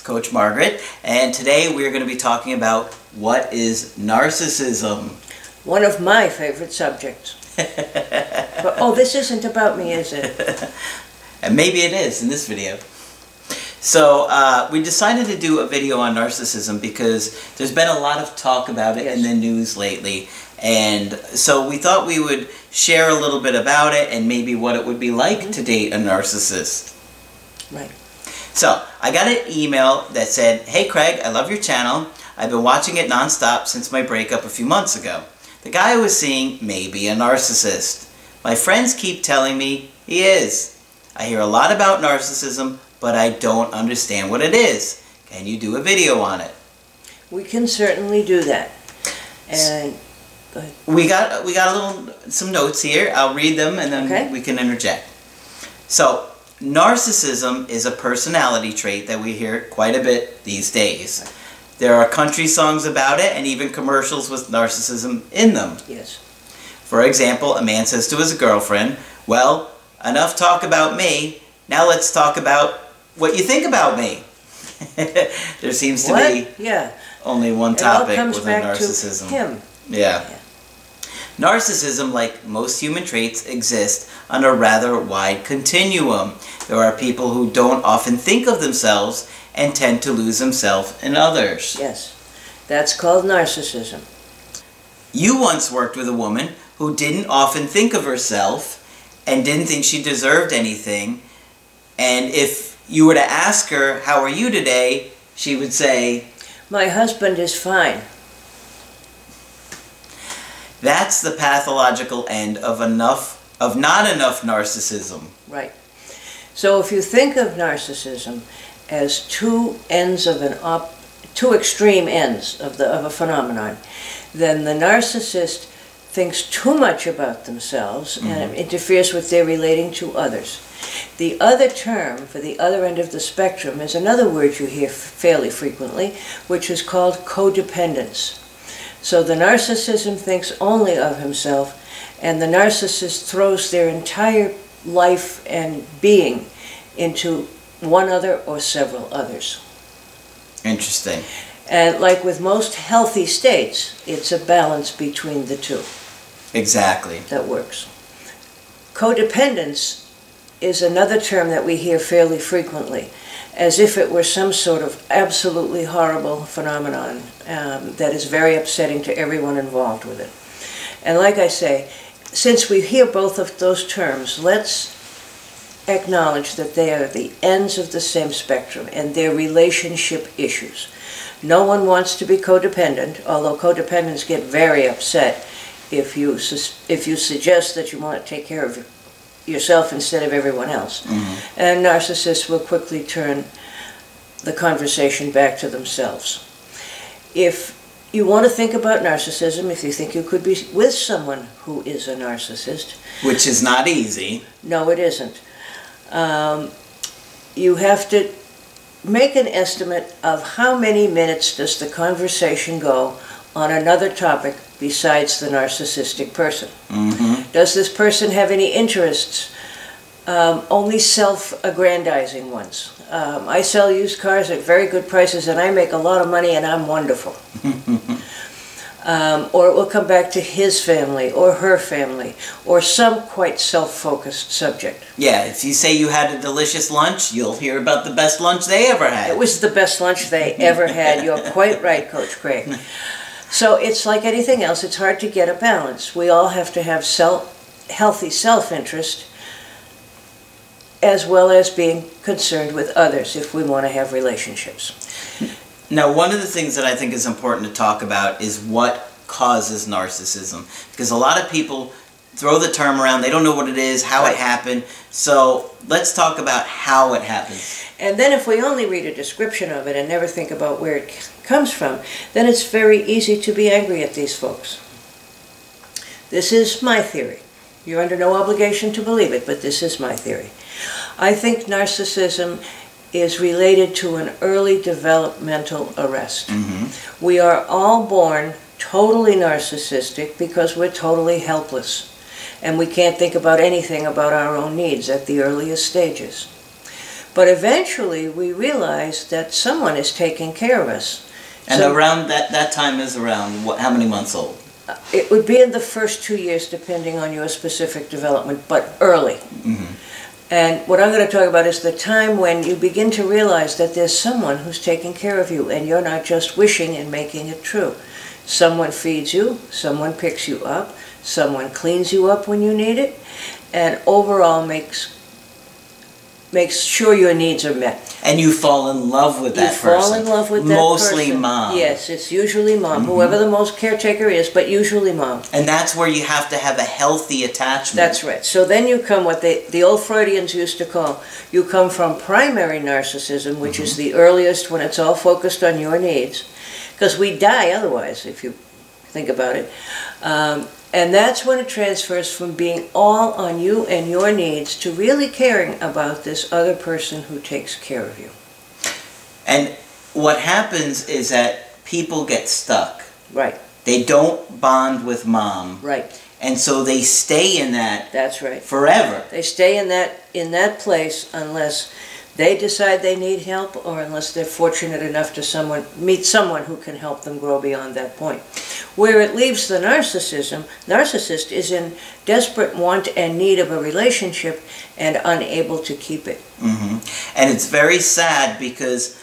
It's Coach Margaret, and today we're going to be talking about what is narcissism. One of my favorite subjects. but, oh, this isn't about me, is it? and maybe it is in this video. So uh, we decided to do a video on narcissism because there's been a lot of talk about it yes. in the news lately. And so we thought we would share a little bit about it and maybe what it would be like mm -hmm. to date a narcissist. Right. So I got an email that said, Hey Craig, I love your channel. I've been watching it nonstop since my breakup a few months ago. The guy I was seeing may be a narcissist. My friends keep telling me he is. I hear a lot about narcissism, but I don't understand what it is. Can you do a video on it? We can certainly do that. And we got we got a little some notes here. I'll read them and then okay. we can interject. So, narcissism is a personality trait that we hear quite a bit these days. There are country songs about it and even commercials with narcissism in them. Yes. For example, a man says to his girlfriend, "Well, enough talk about me. Now let's talk about what you think about me." there seems to what? be yeah. only one topic with narcissism. him. Yeah. yeah. Narcissism, like most human traits, exists on a rather wide continuum. There are people who don't often think of themselves and tend to lose themselves in others. Yes, that's called narcissism. You once worked with a woman who didn't often think of herself and didn't think she deserved anything. And if you were to ask her, how are you today? She would say, My husband is fine. That's the pathological end of enough of not enough narcissism. Right. So if you think of narcissism as two ends of an op two extreme ends of the of a phenomenon, then the narcissist thinks too much about themselves mm -hmm. and mm-hmm. interferes with their relating to others. The other term for the other end of the spectrum is another word you hear fairly frequently, which is called codependence. So the narcissism thinks only of himself, and the narcissist throws their entire life and being into one other or several others. Interesting. And like with most healthy states, it's a balance between the two. Exactly. That works. Codependence is another term that we hear fairly frequently as if it were some sort of absolutely horrible phenomenon um, that is very upsetting to everyone involved with it. And like I say, since we hear both of those terms, let's acknowledge that they are the ends of the same spectrum and they're relationship issues. No one wants to be codependent, although codependents get very upset if you, if you suggest that you want to take care of yourself instead of everyone else. Mm -hmm. And narcissists will quickly turn the conversation back to themselves. If you want to think about narcissism, if you think you could be with someone who is a narcissist, which is not easy. No, it isn't. Um, you have to make an estimate of how many minutes does the conversation go on another topic besides the narcissistic person. Mm -hmm. Does this person have any interests? Um, only self-aggrandizing ones. Um, I sell used cars at very good prices and I make a lot of money and I'm wonderful. um, or it will come back to his family or her family or some quite self-focused subject. Yeah, if you say you had a delicious lunch, you'll hear about the best lunch they ever had. It was the best lunch they ever had. You're quite right, Coach Craig. So it's like anything else, it's hard to get a balance. We all have to have self, healthy self-interest as well as being concerned with others if we want to have relationships. Now, one of the things that I think is important to talk about is what causes narcissism. Because a lot of people throw the term around, they don't know what it is, how right. it happened. So let's talk about how it happens. And then if we only read a description of it and never think about where it comes from, then it's very easy to be angry at these folks. This is my theory. You're under no obligation to believe it, but this is my theory. I think narcissism is related to an early developmental arrest. Mm-hmm. We are all born totally narcissistic because we're totally helpless and we can't think about anything about our own needs at the earliest stages. But eventually we realize that someone is taking care of us. And So- around that, that time is around what, how many months old? It would be in the first two years, depending on your specific development, but early. Mhm. And what I'm going to talk about is the time when you begin to realize that there's someone who's taking care of you, and you're not just wishing and making it true. Someone feeds you, someone picks you up, someone cleans you up when you need it, and overall makes makes sure your needs are met. And you fall in love with that you person. fall in love with that Mostly person. mom. Yes, it's usually mom, Mm-hmm. whoever the most caretaker is, but usually mom. And that's where you have to have a healthy attachment. That's right. So then you come what they, the old Freudians used to call, you come from primary narcissism, which is Mm-hmm. the earliest when it's all focused on your needs, because we die otherwise, if you think about it. Um, and that's when it transfers from being all on you and your needs to really caring about this other person who takes care of you. And what happens is that people get stuck. Right, They don't bond with mom. right. And so they stay in that That's right. forever. They stay in that in that place unless they decide they need help or unless they're fortunate enough to someone meet someone who can help them grow beyond that point. Where it leaves the narcissism, narcissist is in desperate want and need of a relationship and unable to keep it. hmm And it's very sad because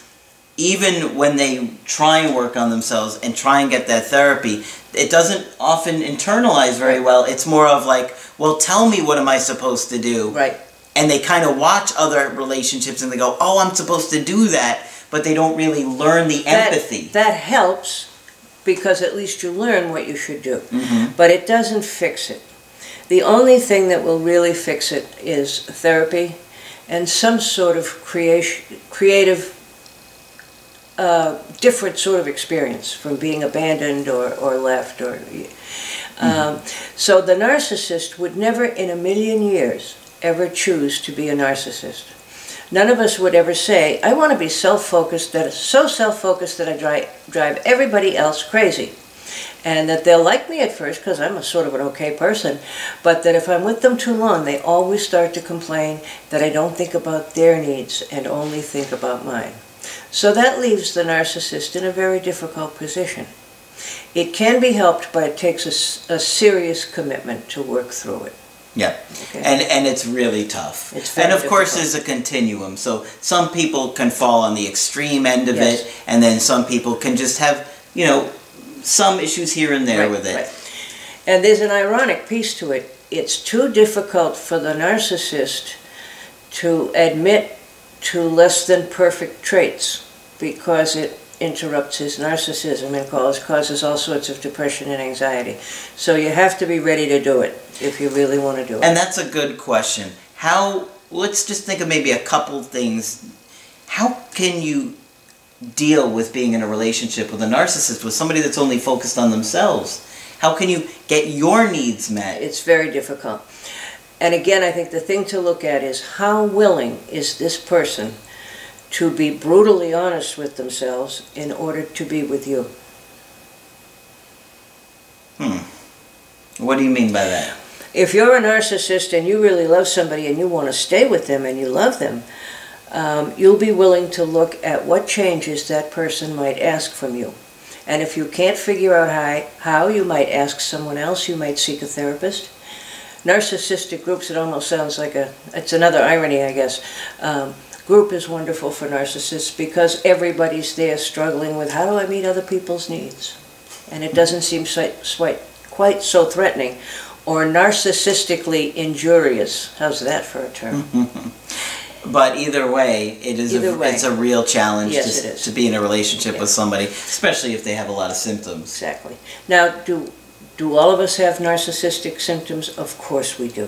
even when they try and work on themselves and try and get that therapy, it doesn't often internalize very well. It's more of like, well, tell me what am I supposed to do? Right. And they kind of watch other relationships and they go, oh, I'm supposed to do that, but they don't really learn the empathy. That, helps because at least you learn what you should do. Mhm. But it doesn't fix it. The only thing that will really fix it is therapy and some sort of creation, creative, uh, different sort of experience from being abandoned or, or left. Or, um, so the narcissist would never in a million years ever choose to be a narcissist. None of us would ever say, I want to be self-focused, that is so self-focused that I drive, drive everybody else crazy. And that they'll like me at first because I'm a sort of an okay person, but that if I'm with them too long, they always start to complain that I don't think about their needs and only think about mine. So that leaves the narcissist in a very difficult position. It can be helped, but it takes a serious commitment to work through it. Yeah. Okay? And and it's really tough. It's and of course difficult. there's a continuum. So some people can fall on the extreme end of Yes. it and then some people can just have, you know, some issues here and there Right, with it. right. And there's an ironic piece to it. It's too difficult for the narcissist to admit to less than perfect traits because it interrupts his narcissism and cause, causes all sorts of depression and anxiety. So you have to be ready to do it if you really want to do it. And that's a good question. How let's just think of maybe a couple things. How can you deal with being in a relationship with a narcissist with somebody that's only focused on themselves? How can you get your needs met? It's very difficult. And again, I think the thing to look at is how willing is this person to be brutally honest with themselves in order to be with you. Hmm. What do you mean by that? If you're a narcissist and you really love somebody and you want to stay with them and you love them, um, you'll be willing to look at what changes that person might ask from you. And if you can't figure out how, you might ask someone else, you might seek a therapist. Narcissistic groups, it almost sounds like a, it's another irony, I guess. Um, group is wonderful for narcissists because everybody's there struggling with how do I meet other people's needs? And it doesn't seem so, quite so threatening or narcissistically injurious. How's that for a term? But either way, it is a, way. it's a real challenge Yes, to, to be in a relationship Yeah. with somebody, especially if they have a lot of symptoms. Exactly. Now, do, do all of us have narcissistic symptoms? Of course we do.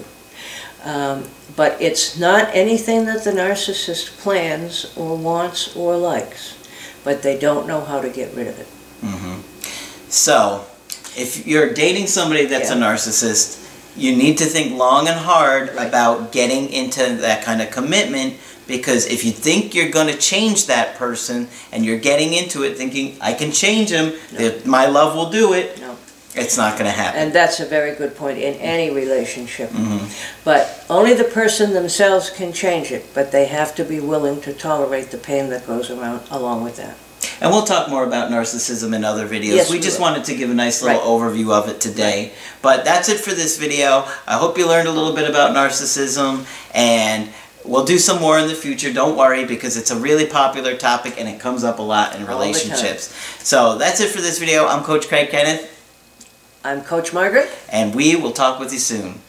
Um, but it's not anything that the narcissist plans or wants or likes. but they don't know how to get rid of it. Mm -hmm. So, if you're dating somebody that's a narcissist, you need to think long and hard Right. about getting into that kind of commitment because if you think you're going to change that person and you're getting into it thinking, I can change him, that my love will do it, No. it's not going to happen. And that's a very good point in any relationship. Mhm. But only the person themselves can change it, but they have to be willing to tolerate the pain that goes around along with that. And we'll talk more about narcissism in other videos. Yes, we we just will. wanted to give a nice little Right. overview of it today. But that's it for this video. I hope you learned a little bit about narcissism and we'll do some more in the future. Don't worry because it's a really popular topic and it comes up a lot in All the time. relationships. So that's it for this video. I'm Coach Craig Kenneth I'm Coach Margaret. and we will talk with you soon.